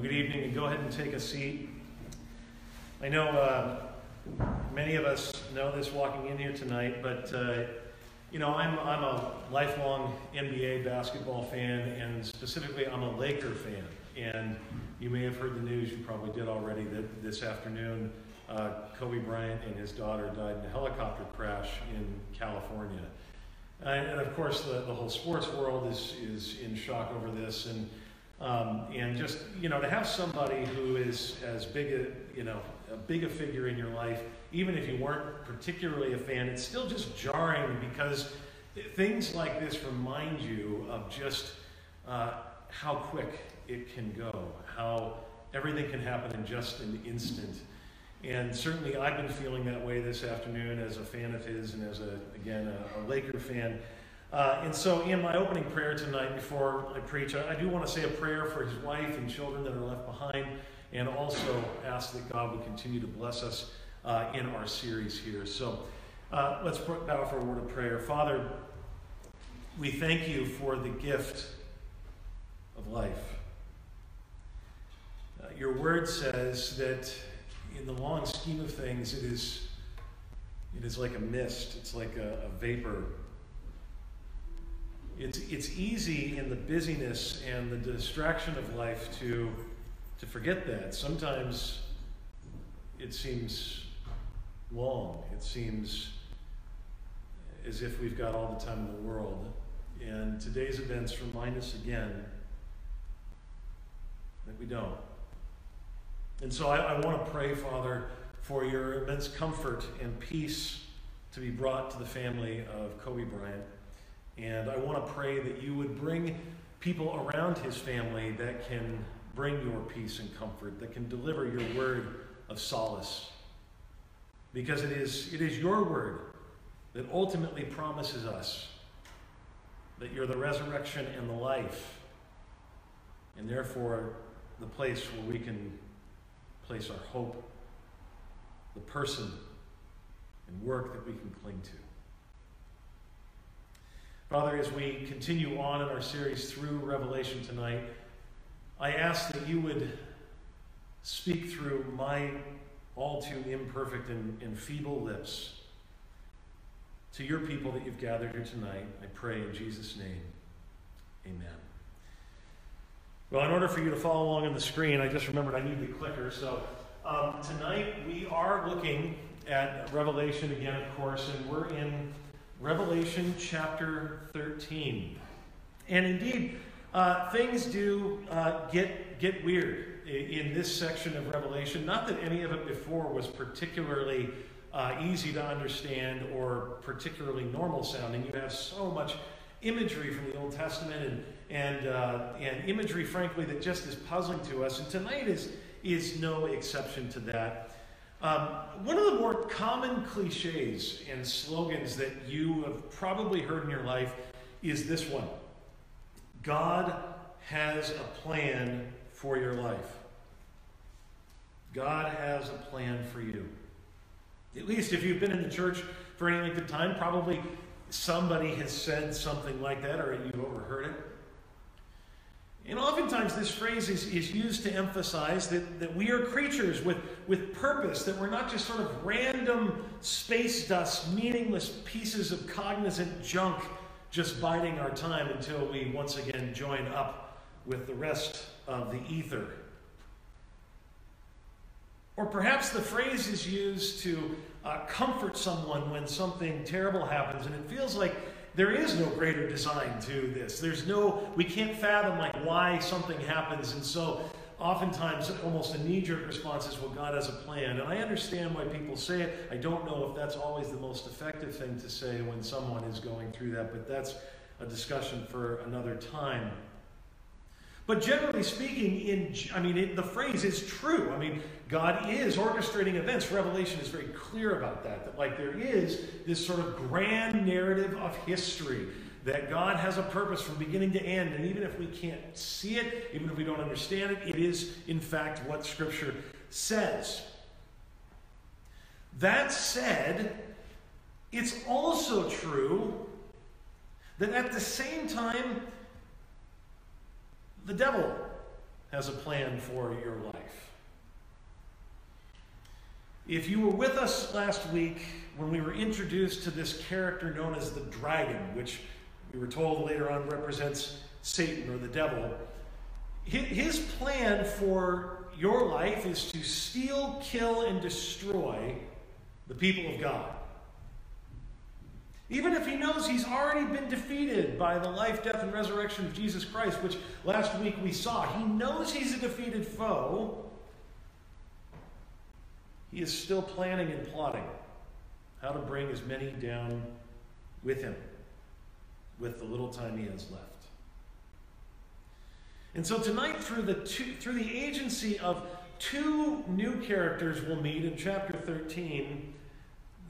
Well, good evening, and go ahead and take a seat. I know uh, many of us know this walking in here tonight, but uh, you know, I'm, I'm a lifelong NBA basketball fan, and specifically, I'm a Laker fan. And you may have heard the news, you probably did already, that this afternoon, uh, Kobe Bryant and his daughter died in a helicopter crash in California. And, and of course, the, the whole sports world is, is in shock over this. And um, and just you know to have somebody who is as big a you know a big a figure in your life, even if you weren't particularly a fan, it's still just jarring because things like this remind you of just uh, how quick it can go, how everything can happen in just an instant. And certainly, I've been feeling that way this afternoon as a fan of his, and as a again a, a Laker fan. Uh, and so, in my opening prayer tonight, before I preach, I, I, do want to say a prayer for his wife and children that are left behind, and also ask that God would continue to bless us uh, in our series here. So, uh, let's bow for a word of prayer. Father, we thank you for the gift of life. Uh, your word says that in the long scheme of things, it is, it is like a mist, it's like a, a vapor it's, it's easy in the busyness and the distraction of life to, to forget that. Sometimes it seems long, it seems as if we've got all the time in the world. And today's events remind us again that we don't. And so I, I want to pray, Father, for your immense comfort and peace to be brought to the family of Kobe Bryant. And I want to pray that you would bring people around his family that can bring your peace and comfort, that can deliver your word of solace. Because it is, it is your word that ultimately promises us that you're the resurrection and the life, and therefore the place where we can place our hope, the person and work that we can cling to. Father, as we continue on in our series through Revelation tonight, I ask that you would speak through my all too imperfect and, and feeble lips to your people that you've gathered here tonight. I pray in Jesus' name. Amen. Well, in order for you to follow along on the screen, I just remembered I need the clicker. So um, tonight we are looking at Revelation again, of course, and we're in Revelation chapter 13. And indeed, uh, things do uh, get, get weird in this section of Revelation. Not that any of it before was particularly uh, easy to understand or particularly normal sounding. You have so much imagery from the Old Testament and, and, uh, and imagery, frankly, that just is puzzling to us. And tonight is, is no exception to that. Um, one of the more common cliches and slogans that you have probably heard in your life is this one God has a plan for your life. God has a plan for you. At least if you've been in the church for any length of time, probably somebody has said something like that or you've overheard it. And oftentimes, this phrase is, is used to emphasize that, that we are creatures with, with purpose, that we're not just sort of random space dust, meaningless pieces of cognizant junk just biding our time until we once again join up with the rest of the ether. Or perhaps the phrase is used to uh, comfort someone when something terrible happens, and it feels like there is no greater design to this. There's no, we can't fathom like why something happens. And so oftentimes almost a knee-jerk response is, well, God has a plan. And I understand why people say it. I don't know if that's always the most effective thing to say when someone is going through that, but that's a discussion for another time. But generally speaking, in I mean, it, the phrase is true. I mean, God is orchestrating events. Revelation is very clear about that. That like there is this sort of grand narrative of history that God has a purpose from beginning to end, and even if we can't see it, even if we don't understand it, it is in fact what Scripture says. That said, it's also true that at the same time the devil has a plan for your life. If you were with us last week when we were introduced to this character known as the dragon, which we were told later on represents Satan or the devil, his plan for your life is to steal, kill, and destroy the people of God. Even if he knows he's already been defeated by the life, death, and resurrection of Jesus Christ, which last week we saw, he knows he's a defeated foe. He is still planning and plotting how to bring as many down with him with the little time he has left. And so tonight, through the, two, through the agency of two new characters we'll meet in chapter 13,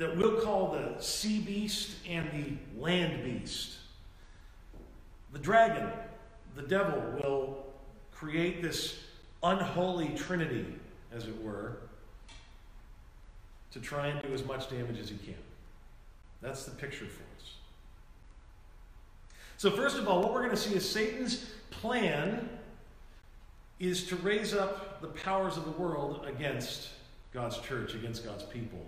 that we'll call the sea beast and the land beast. The dragon, the devil, will create this unholy trinity, as it were, to try and do as much damage as he can. That's the picture for us. So, first of all, what we're going to see is Satan's plan is to raise up the powers of the world against God's church, against God's people.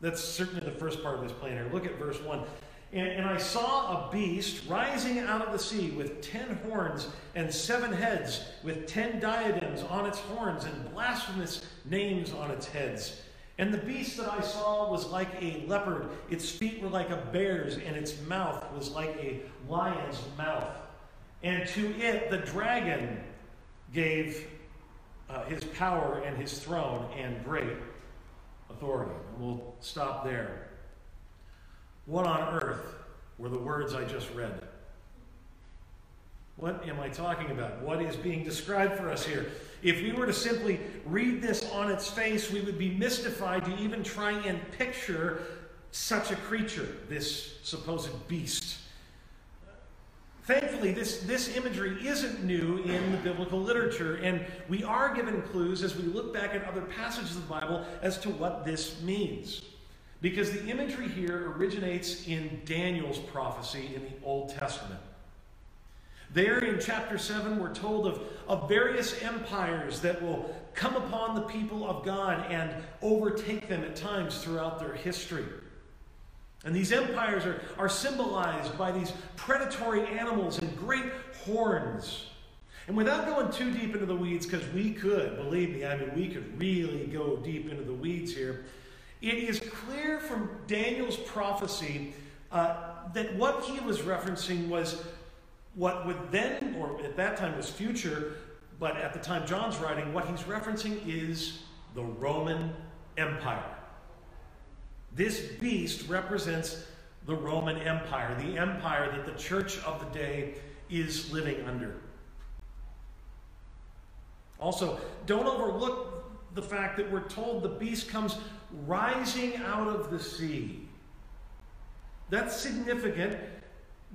That's certainly the first part of his plan here. Look at verse 1. And, and, I saw a beast rising out of the sea with ten horns and seven heads, with ten diadems on its horns and blasphemous names on its heads. And the beast that I saw was like a leopard, its feet were like a bear's, and its mouth was like a lion's mouth. And to it the dragon gave uh, his power and his throne and great authority. And we'll stop there. What on earth were the words I just read? What am I talking about? What is being described for us here? If we were to simply read this on its face, we would be mystified to even try and picture such a creature, this supposed beast. Thankfully, this, this imagery isn't new in the biblical literature, and we are given clues as we look back at other passages of the Bible as to what this means. Because the imagery here originates in Daniel's prophecy in the Old Testament. There in chapter 7, we're told of, of various empires that will come upon the people of God and overtake them at times throughout their history. And these empires are, are symbolized by these predatory animals and great horns. And without going too deep into the weeds, because we could, believe me, I mean, we could really go deep into the weeds here, it is clear from Daniel's prophecy uh, that what he was referencing was what would then, or at that time was future, but at the time John's writing, what he's referencing is the Roman Empire. This beast represents the Roman Empire, the empire that the church of the day is living under. Also, don't overlook the fact that we're told the beast comes rising out of the sea. That's significant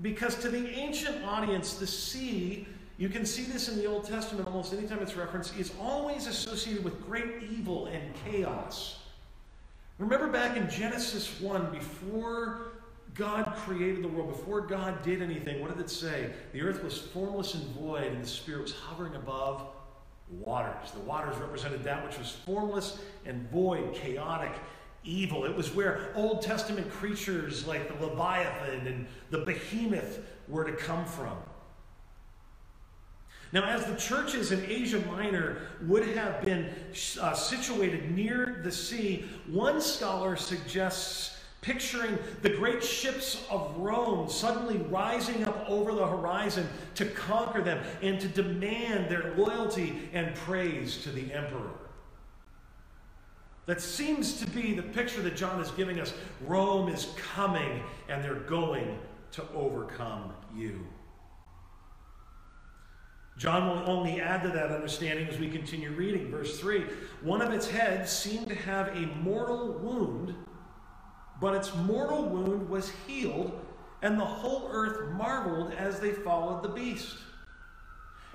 because to the ancient audience, the sea, you can see this in the Old Testament almost anytime it's referenced, is always associated with great evil and chaos. Remember back in Genesis 1, before God created the world, before God did anything, what did it say? The earth was formless and void, and the Spirit was hovering above waters. The waters represented that which was formless and void, chaotic, evil. It was where Old Testament creatures like the Leviathan and the Behemoth were to come from. Now, as the churches in Asia Minor would have been uh, situated near the sea, one scholar suggests picturing the great ships of Rome suddenly rising up over the horizon to conquer them and to demand their loyalty and praise to the emperor. That seems to be the picture that John is giving us. Rome is coming and they're going to overcome you. John will only add to that understanding as we continue reading. Verse 3 One of its heads seemed to have a mortal wound, but its mortal wound was healed, and the whole earth marveled as they followed the beast.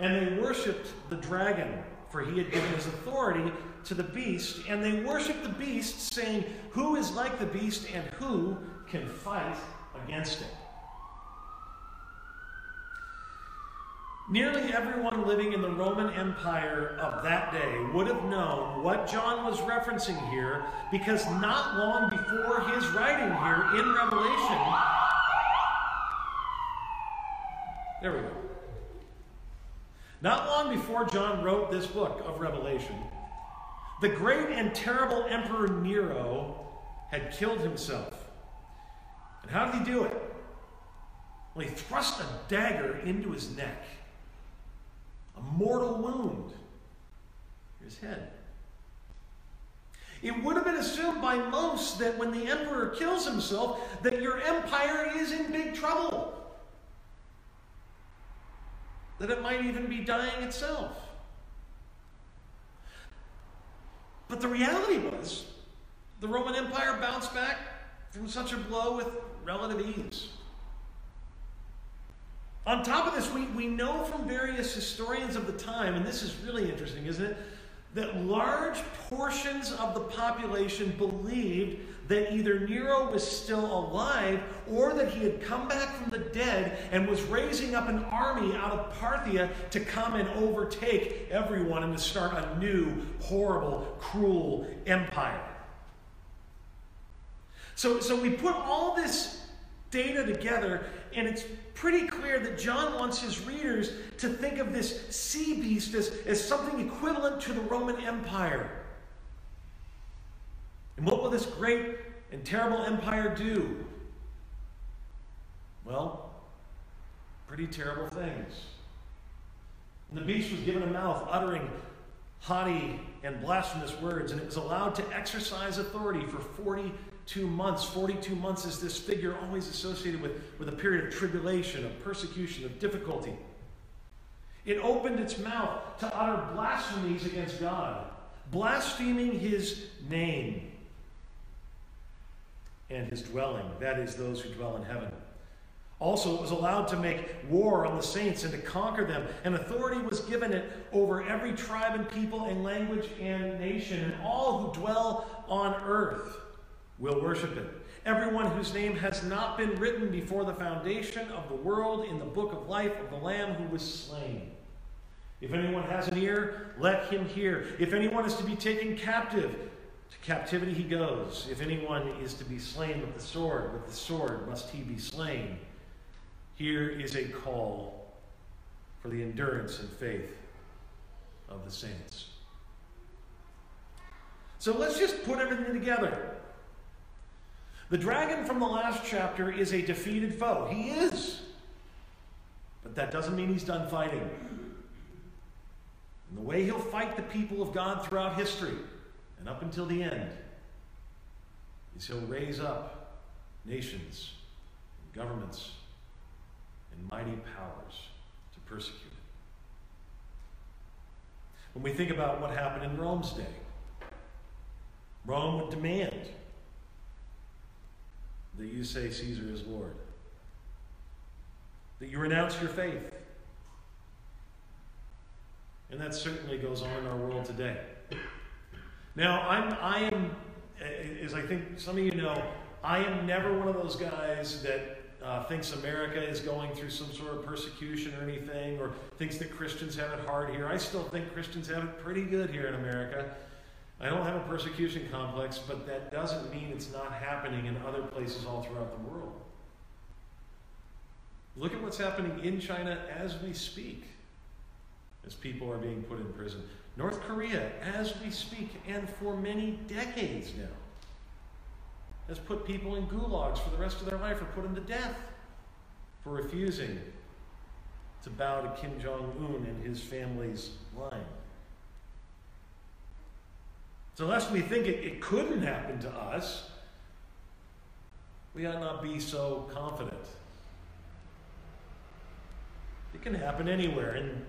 And they worshiped the dragon, for he had given his authority to the beast, and they worshiped the beast, saying, Who is like the beast, and who can fight against it? Nearly everyone living in the Roman Empire of that day would have known what John was referencing here because not long before his writing here in Revelation, there we go. Not long before John wrote this book of Revelation, the great and terrible Emperor Nero had killed himself. And how did he do it? Well, he thrust a dagger into his neck mortal wound his head. It would have been assumed by most that when the emperor kills himself, that your empire is in big trouble. That it might even be dying itself. But the reality was, the Roman Empire bounced back from such a blow with relative ease. On top of this, we, we know from various historians of the time, and this is really interesting, isn't it? That large portions of the population believed that either Nero was still alive or that he had come back from the dead and was raising up an army out of Parthia to come and overtake everyone and to start a new, horrible, cruel empire. So, so we put all this data together, and it's pretty clear that John wants his readers to think of this sea beast as, as something equivalent to the Roman Empire. And what will this great and terrible empire do? Well, pretty terrible things. And the beast was given a mouth uttering haughty and blasphemous words, and it was allowed to exercise authority for 40 42 months. 42 months is this figure always associated with, with a period of tribulation, of persecution, of difficulty. It opened its mouth to utter blasphemies against God, blaspheming his name and his dwelling, that is, those who dwell in heaven. Also, it was allowed to make war on the saints and to conquer them, and authority was given it over every tribe and people and language and nation, and all who dwell on earth will worship it. Everyone whose name has not been written before the foundation of the world in the book of life of the Lamb who was slain. If anyone has an ear, let him hear. If anyone is to be taken captive, to captivity he goes. If anyone is to be slain with the sword, with the sword must he be slain. Here is a call for the endurance and faith of the saints. So let's just put everything together. The dragon from the last chapter is a defeated foe. He is. But that doesn't mean he's done fighting. And the way he'll fight the people of God throughout history and up until the end is he'll raise up nations, and governments, and mighty powers to persecute it. When we think about what happened in Rome's day, Rome would demand that you say Caesar is Lord, that you renounce your faith. And that certainly goes on in our world today. Now, I'm, I am, as I think some of you know, I am never one of those guys that uh, thinks America is going through some sort of persecution or anything, or thinks that Christians have it hard here. I still think Christians have it pretty good here in America. I don't have a persecution complex, but that doesn't mean it's not happening in other places all throughout the world. Look at what's happening in China as we speak, as people are being put in prison. North Korea, as we speak, and for many decades now, has put people in gulags for the rest of their life or put them to death for refusing to bow to Kim Jong un and his family's line. So, lest we think it, it couldn't happen to us, we ought not be so confident. It can happen anywhere. And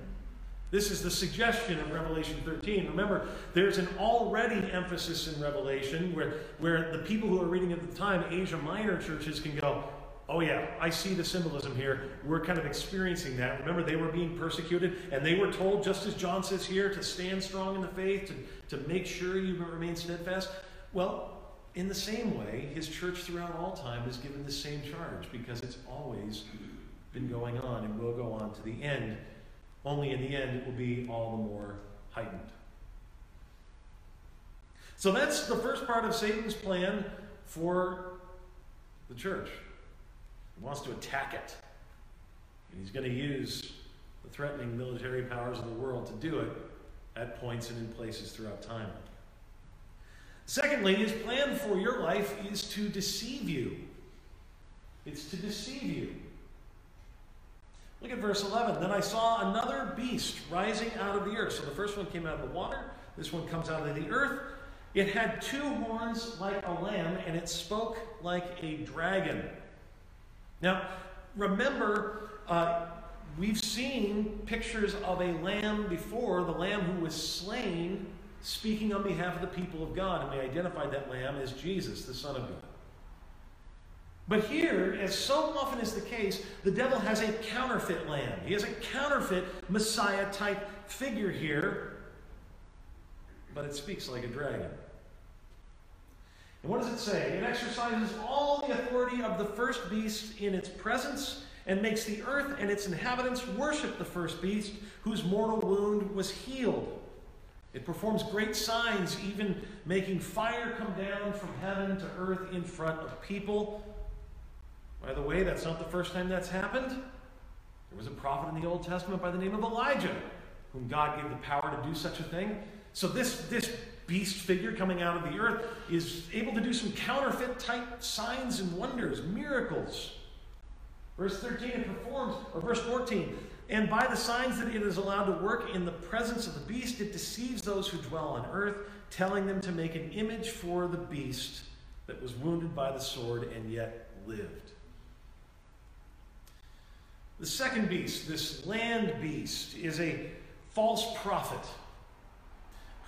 this is the suggestion in Revelation 13. Remember, there's an already emphasis in Revelation where, where the people who are reading at the time, Asia Minor churches, can go, Oh, yeah, I see the symbolism here. We're kind of experiencing that. Remember, they were being persecuted, and they were told, just as John says here, to stand strong in the faith, to, to make sure you remain steadfast. Well, in the same way, his church throughout all time is given the same charge because it's always been going on and will go on to the end only in the end it will be all the more heightened. So that's the first part of Satan's plan for the church. He wants to attack it. And he's going to use the threatening military powers of the world to do it at points and in places throughout time. Secondly, his plan for your life is to deceive you. It's to deceive you. Look at verse 11. Then I saw another beast rising out of the earth. So the first one came out of the water, this one comes out of the earth. It had two horns like a lamb, and it spoke like a dragon. Now, remember, uh, we've seen pictures of a lamb before, the lamb who was slain, speaking on behalf of the people of God, and we identified that lamb as Jesus, the Son of God. But here, as so often is the case, the devil has a counterfeit lamb. He has a counterfeit Messiah type figure here, but it speaks like a dragon. And what does it say? It exercises all the authority of the first beast in its presence and makes the earth and its inhabitants worship the first beast whose mortal wound was healed. It performs great signs, even making fire come down from heaven to earth in front of people. By the way, that's not the first time that's happened. There was a prophet in the Old Testament by the name of Elijah, whom God gave the power to do such a thing. So this, this beast figure coming out of the earth is able to do some counterfeit type signs and wonders, miracles. Verse 13, it performs, or verse 14, and by the signs that it is allowed to work in the presence of the beast, it deceives those who dwell on earth, telling them to make an image for the beast that was wounded by the sword and yet lived. The second beast, this land beast, is a false prophet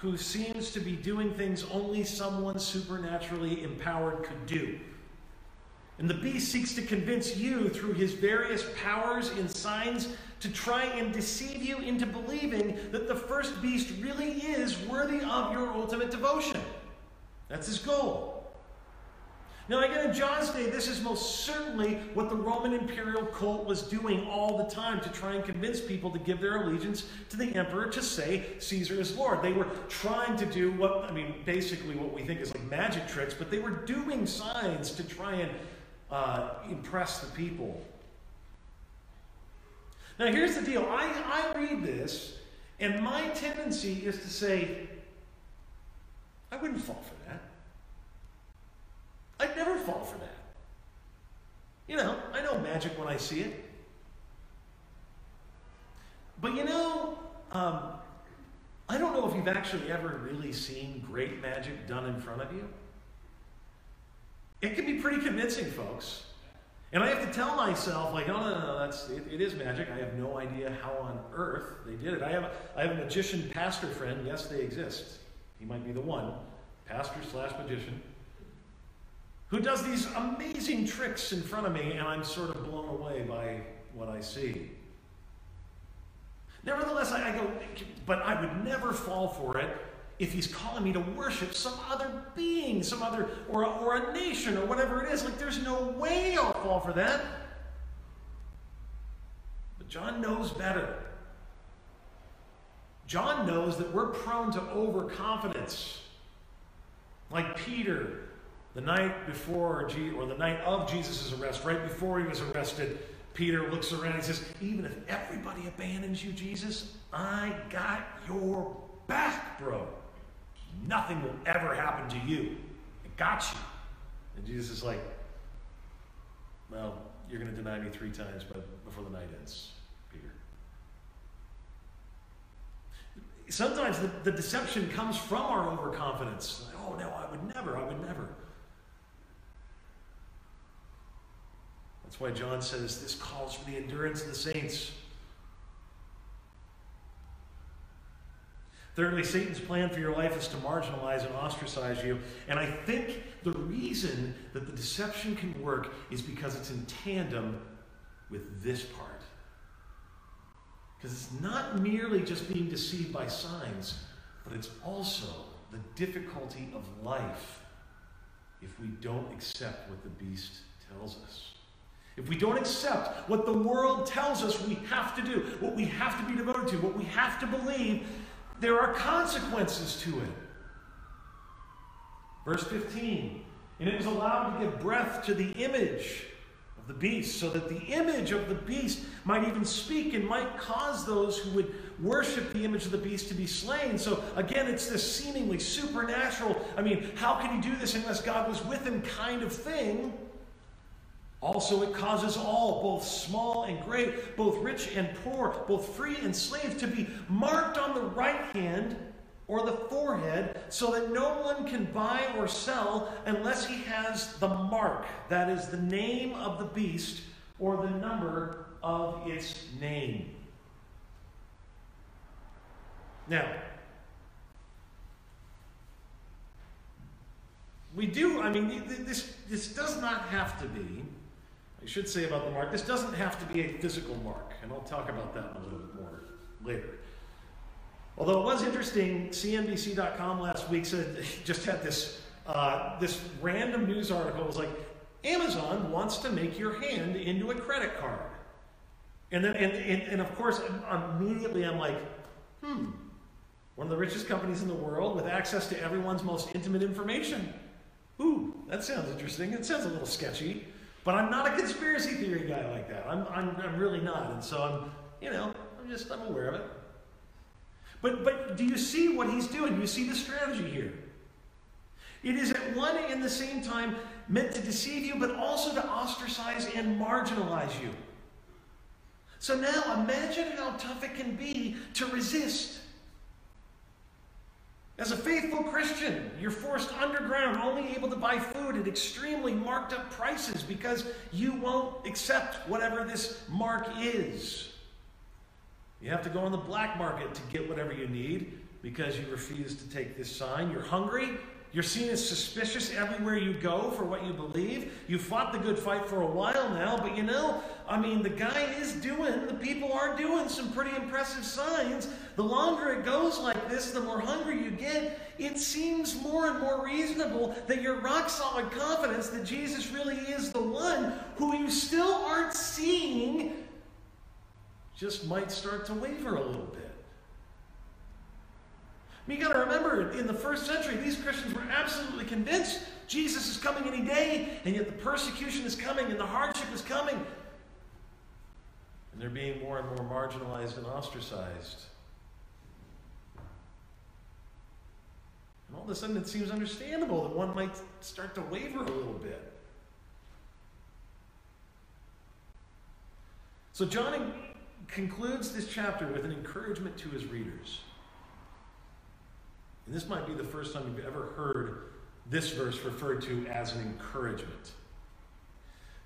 who seems to be doing things only someone supernaturally empowered could do. And the beast seeks to convince you through his various powers and signs to try and deceive you into believing that the first beast really is worthy of your ultimate devotion. That's his goal. Now, again, in John's day, this is most certainly what the Roman imperial cult was doing all the time to try and convince people to give their allegiance to the emperor to say Caesar is Lord. They were trying to do what, I mean, basically what we think is like magic tricks, but they were doing signs to try and uh, impress the people. Now, here's the deal I, I read this, and my tendency is to say, I wouldn't fall for that. I'd never fall for that. You know, I know magic when I see it. But you know, um, I don't know if you've actually ever really seen great magic done in front of you. It can be pretty convincing, folks. And I have to tell myself, like, oh, no, no, no, that's, it, it is magic. I have no idea how on earth they did it. I have, a, I have a magician pastor friend. Yes, they exist. He might be the one. Pastor slash magician who does these amazing tricks in front of me, and I'm sort of blown away by what I see. Nevertheless, I, I go, but I would never fall for it if he's calling me to worship some other being, some other, or or a nation, or whatever it is. Like, there's no way I'll fall for that. But John knows better. John knows that we're prone to overconfidence. Like Peter the night before, or the night of Jesus' arrest, right before he was arrested, Peter looks around and says, Even if everybody abandons you, Jesus, I got your back, bro. Nothing will ever happen to you. I got you. And Jesus is like, Well, you're going to deny me three times but before the night ends, Peter. Sometimes the, the deception comes from our overconfidence. Like, oh, no, I would never, I would never. That's why John says this calls for the endurance of the saints. Thirdly, Satan's plan for your life is to marginalize and ostracize you. And I think the reason that the deception can work is because it's in tandem with this part. Because it's not merely just being deceived by signs, but it's also the difficulty of life if we don't accept what the beast tells us. If we don't accept what the world tells us we have to do, what we have to be devoted to, what we have to believe, there are consequences to it. Verse 15 And it was allowed to give breath to the image of the beast, so that the image of the beast might even speak and might cause those who would worship the image of the beast to be slain. So again, it's this seemingly supernatural. I mean, how can he do this unless God was with him kind of thing? Also, it causes all, both small and great, both rich and poor, both free and slave, to be marked on the right hand or the forehead, so that no one can buy or sell unless he has the mark, that is, the name of the beast or the number of its name. Now, we do, I mean, this, this does not have to be I should say about the mark, this doesn't have to be a physical mark, and I'll talk about that a little bit more later. Although it was interesting, CNBC.com last week said just had this uh, this random news article. It was like Amazon wants to make your hand into a credit card, and then and, and, and of course immediately I'm like, hmm, one of the richest companies in the world with access to everyone's most intimate information. Ooh, that sounds interesting. It sounds a little sketchy. But I'm not a conspiracy theory guy like that. I'm, I'm, I'm really not. And so I'm, you know, I'm just, I'm aware of it. But, but do you see what he's doing? You see the strategy here? It is at one and the same time meant to deceive you, but also to ostracize and marginalize you. So now imagine how tough it can be to resist. As a faithful Christian, you're forced underground, only able to buy food at extremely marked up prices because you won't accept whatever this mark is. You have to go on the black market to get whatever you need because you refuse to take this sign. You're hungry, you're seen as suspicious everywhere you go for what you believe. You fought the good fight for a while now, but you know, I mean, the guy is doing, the people are doing some pretty impressive signs. The longer it goes like this, the more hungry you get. It seems more and more reasonable that your rock solid confidence that Jesus really is the one who you still aren't seeing just might start to waver a little bit. You got to remember, in the first century, these Christians were absolutely convinced Jesus is coming any day, and yet the persecution is coming and the hardship is coming. And they're being more and more marginalized and ostracized. And all of a sudden, it seems understandable that one might start to waver a little bit. So, John concludes this chapter with an encouragement to his readers. And this might be the first time you've ever heard this verse referred to as an encouragement.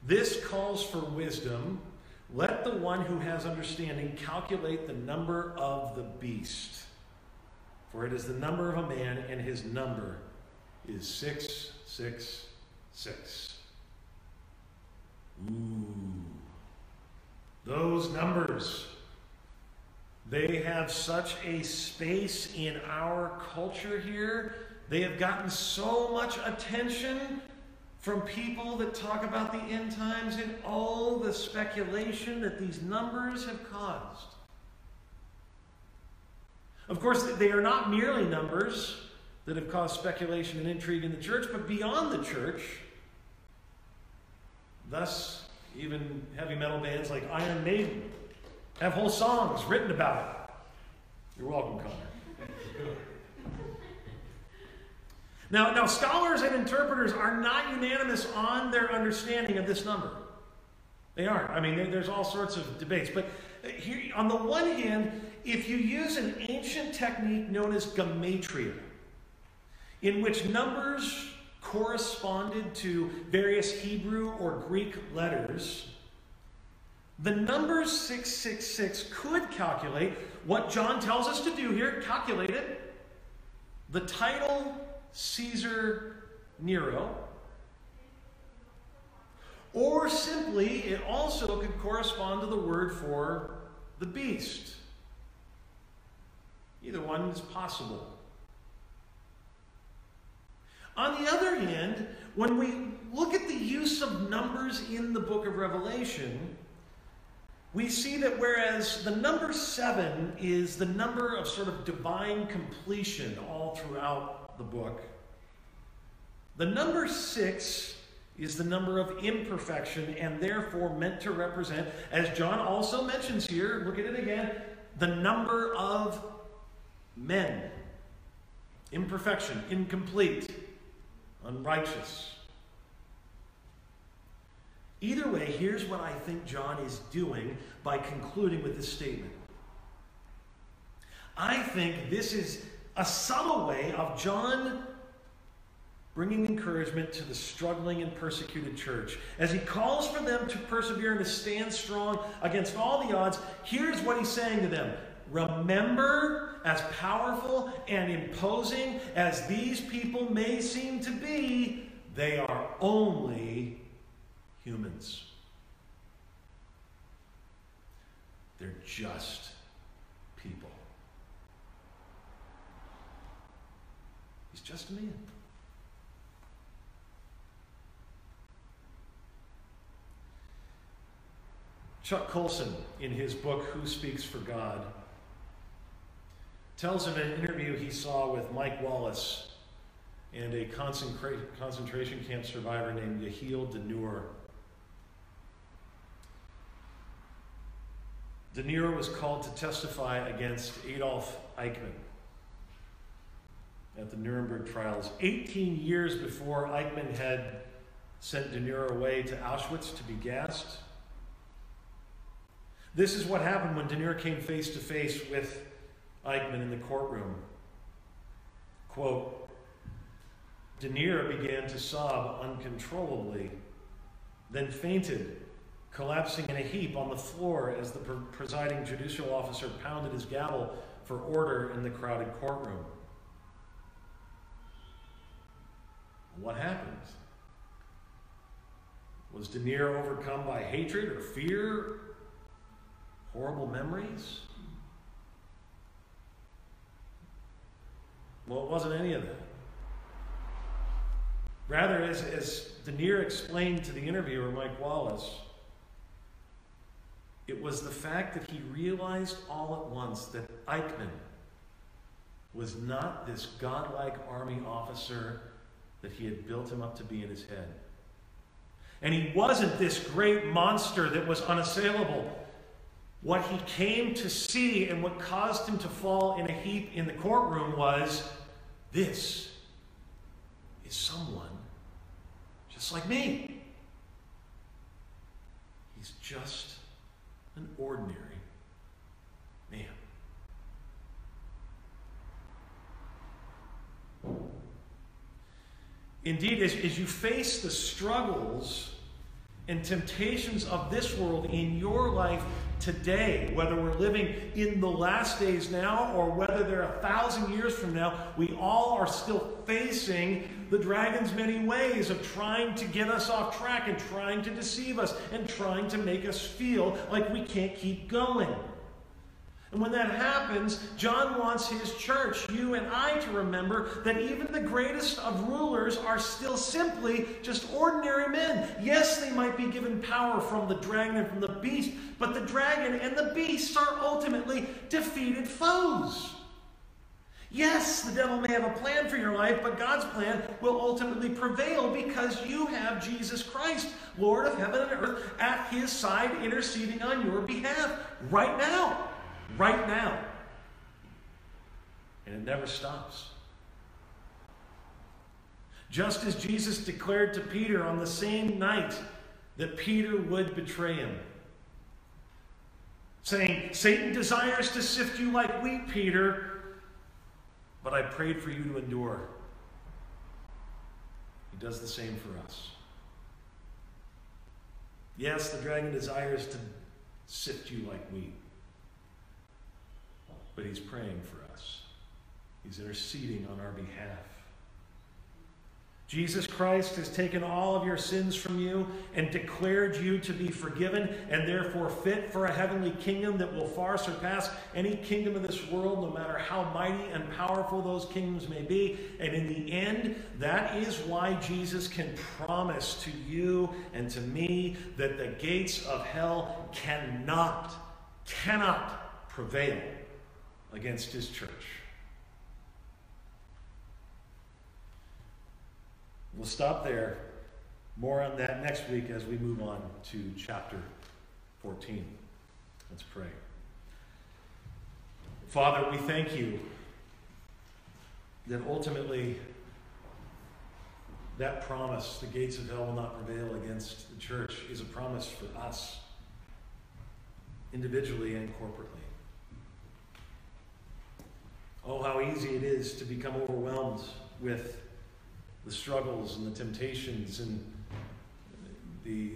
This calls for wisdom. Let the one who has understanding calculate the number of the beast. For it is the number of a man, and his number is 666. Ooh. Those numbers. They have such a space in our culture here. They have gotten so much attention from people that talk about the end times and all the speculation that these numbers have caused. Of course, they are not merely numbers that have caused speculation and intrigue in the church, but beyond the church. Thus, even heavy metal bands like Iron Maiden have whole songs written about it. You're welcome, Connor. now, now, scholars and interpreters are not unanimous on their understanding of this number. They aren't. I mean, there's all sorts of debates. But uh, here, on the one hand, if you use an ancient technique known as gematria, in which numbers corresponded to various Hebrew or Greek letters, the number 666 could calculate what John tells us to do here, calculate it. The title Caesar Nero. Or simply, it also could correspond to the word for the beast. Either one is possible. On the other hand, when we look at the use of numbers in the book of Revelation, we see that whereas the number seven is the number of sort of divine completion all throughout the book, the number six is the number of imperfection and therefore meant to represent, as John also mentions here, look at it again, the number of men. Imperfection, incomplete, unrighteous. Either way, here's what I think John is doing by concluding with this statement. I think this is a subtle way of John bringing encouragement to the struggling and persecuted church. As he calls for them to persevere and to stand strong against all the odds, here's what he's saying to them Remember, as powerful and imposing as these people may seem to be, they are only humans. They're just people. He's just a man. Chuck Colson, in his book, Who Speaks for God, tells of an interview he saw with Mike Wallace and a concentration camp survivor named Yehiel Denur. Denur was called to testify against Adolf Eichmann at the Nuremberg trials. 18 years before Eichmann had sent Denur away to Auschwitz to be gassed. This is what happened when Denur came face to face with Eichmann in the courtroom. Quote, Denir began to sob uncontrollably, then fainted, collapsing in a heap on the floor as the presiding judicial officer pounded his gavel for order in the crowded courtroom. What happened? Was Denir overcome by hatred or fear? Horrible memories? Well, it wasn't any of that. Rather, as, as Denir explained to the interviewer, Mike Wallace, it was the fact that he realized all at once that Eichmann was not this godlike army officer that he had built him up to be in his head. And he wasn't this great monster that was unassailable. What he came to see and what caused him to fall in a heap in the courtroom was this is someone just like me. He's just an ordinary man. Indeed, as, as you face the struggles and temptations of this world in your life today, whether we're living in the last days now or whether they're a thousand years from now, we all are still facing the dragon's many ways of trying to get us off track and trying to deceive us and trying to make us feel like we can't keep going. And when that happens, John wants his church, you and I, to remember that even the greatest of rulers are still simply just ordinary men. Yes, they might be given power from the dragon and from the beast, but the dragon and the beast are ultimately defeated foes. Yes, the devil may have a plan for your life, but God's plan will ultimately prevail because you have Jesus Christ, Lord of heaven and earth, at his side interceding on your behalf right now right now. And it never stops. Just as Jesus declared to Peter on the same night that Peter would betray him, saying, Satan desires to sift you like wheat, Peter, but I prayed for you to endure. He does the same for us. Yes, the dragon desires to sift you like wheat but He's praying for us. He's interceding on our behalf. Jesus Christ has taken all of your sins from you and declared you to be forgiven and therefore fit for a heavenly kingdom that will far surpass any kingdom of this world, no matter how mighty and powerful those kingdoms may be. And in the end, that is why Jesus can promise to you and to me that the gates of hell cannot, cannot prevail against his church. We'll stop there. More on that next week as we move on to chapter 14. Let's pray. Father, we thank you that ultimately that promise, the gates of hell will not prevail against the church, is a promise for us, individually and corporately. Oh, how easy it is to become overwhelmed with the struggles and the temptations and the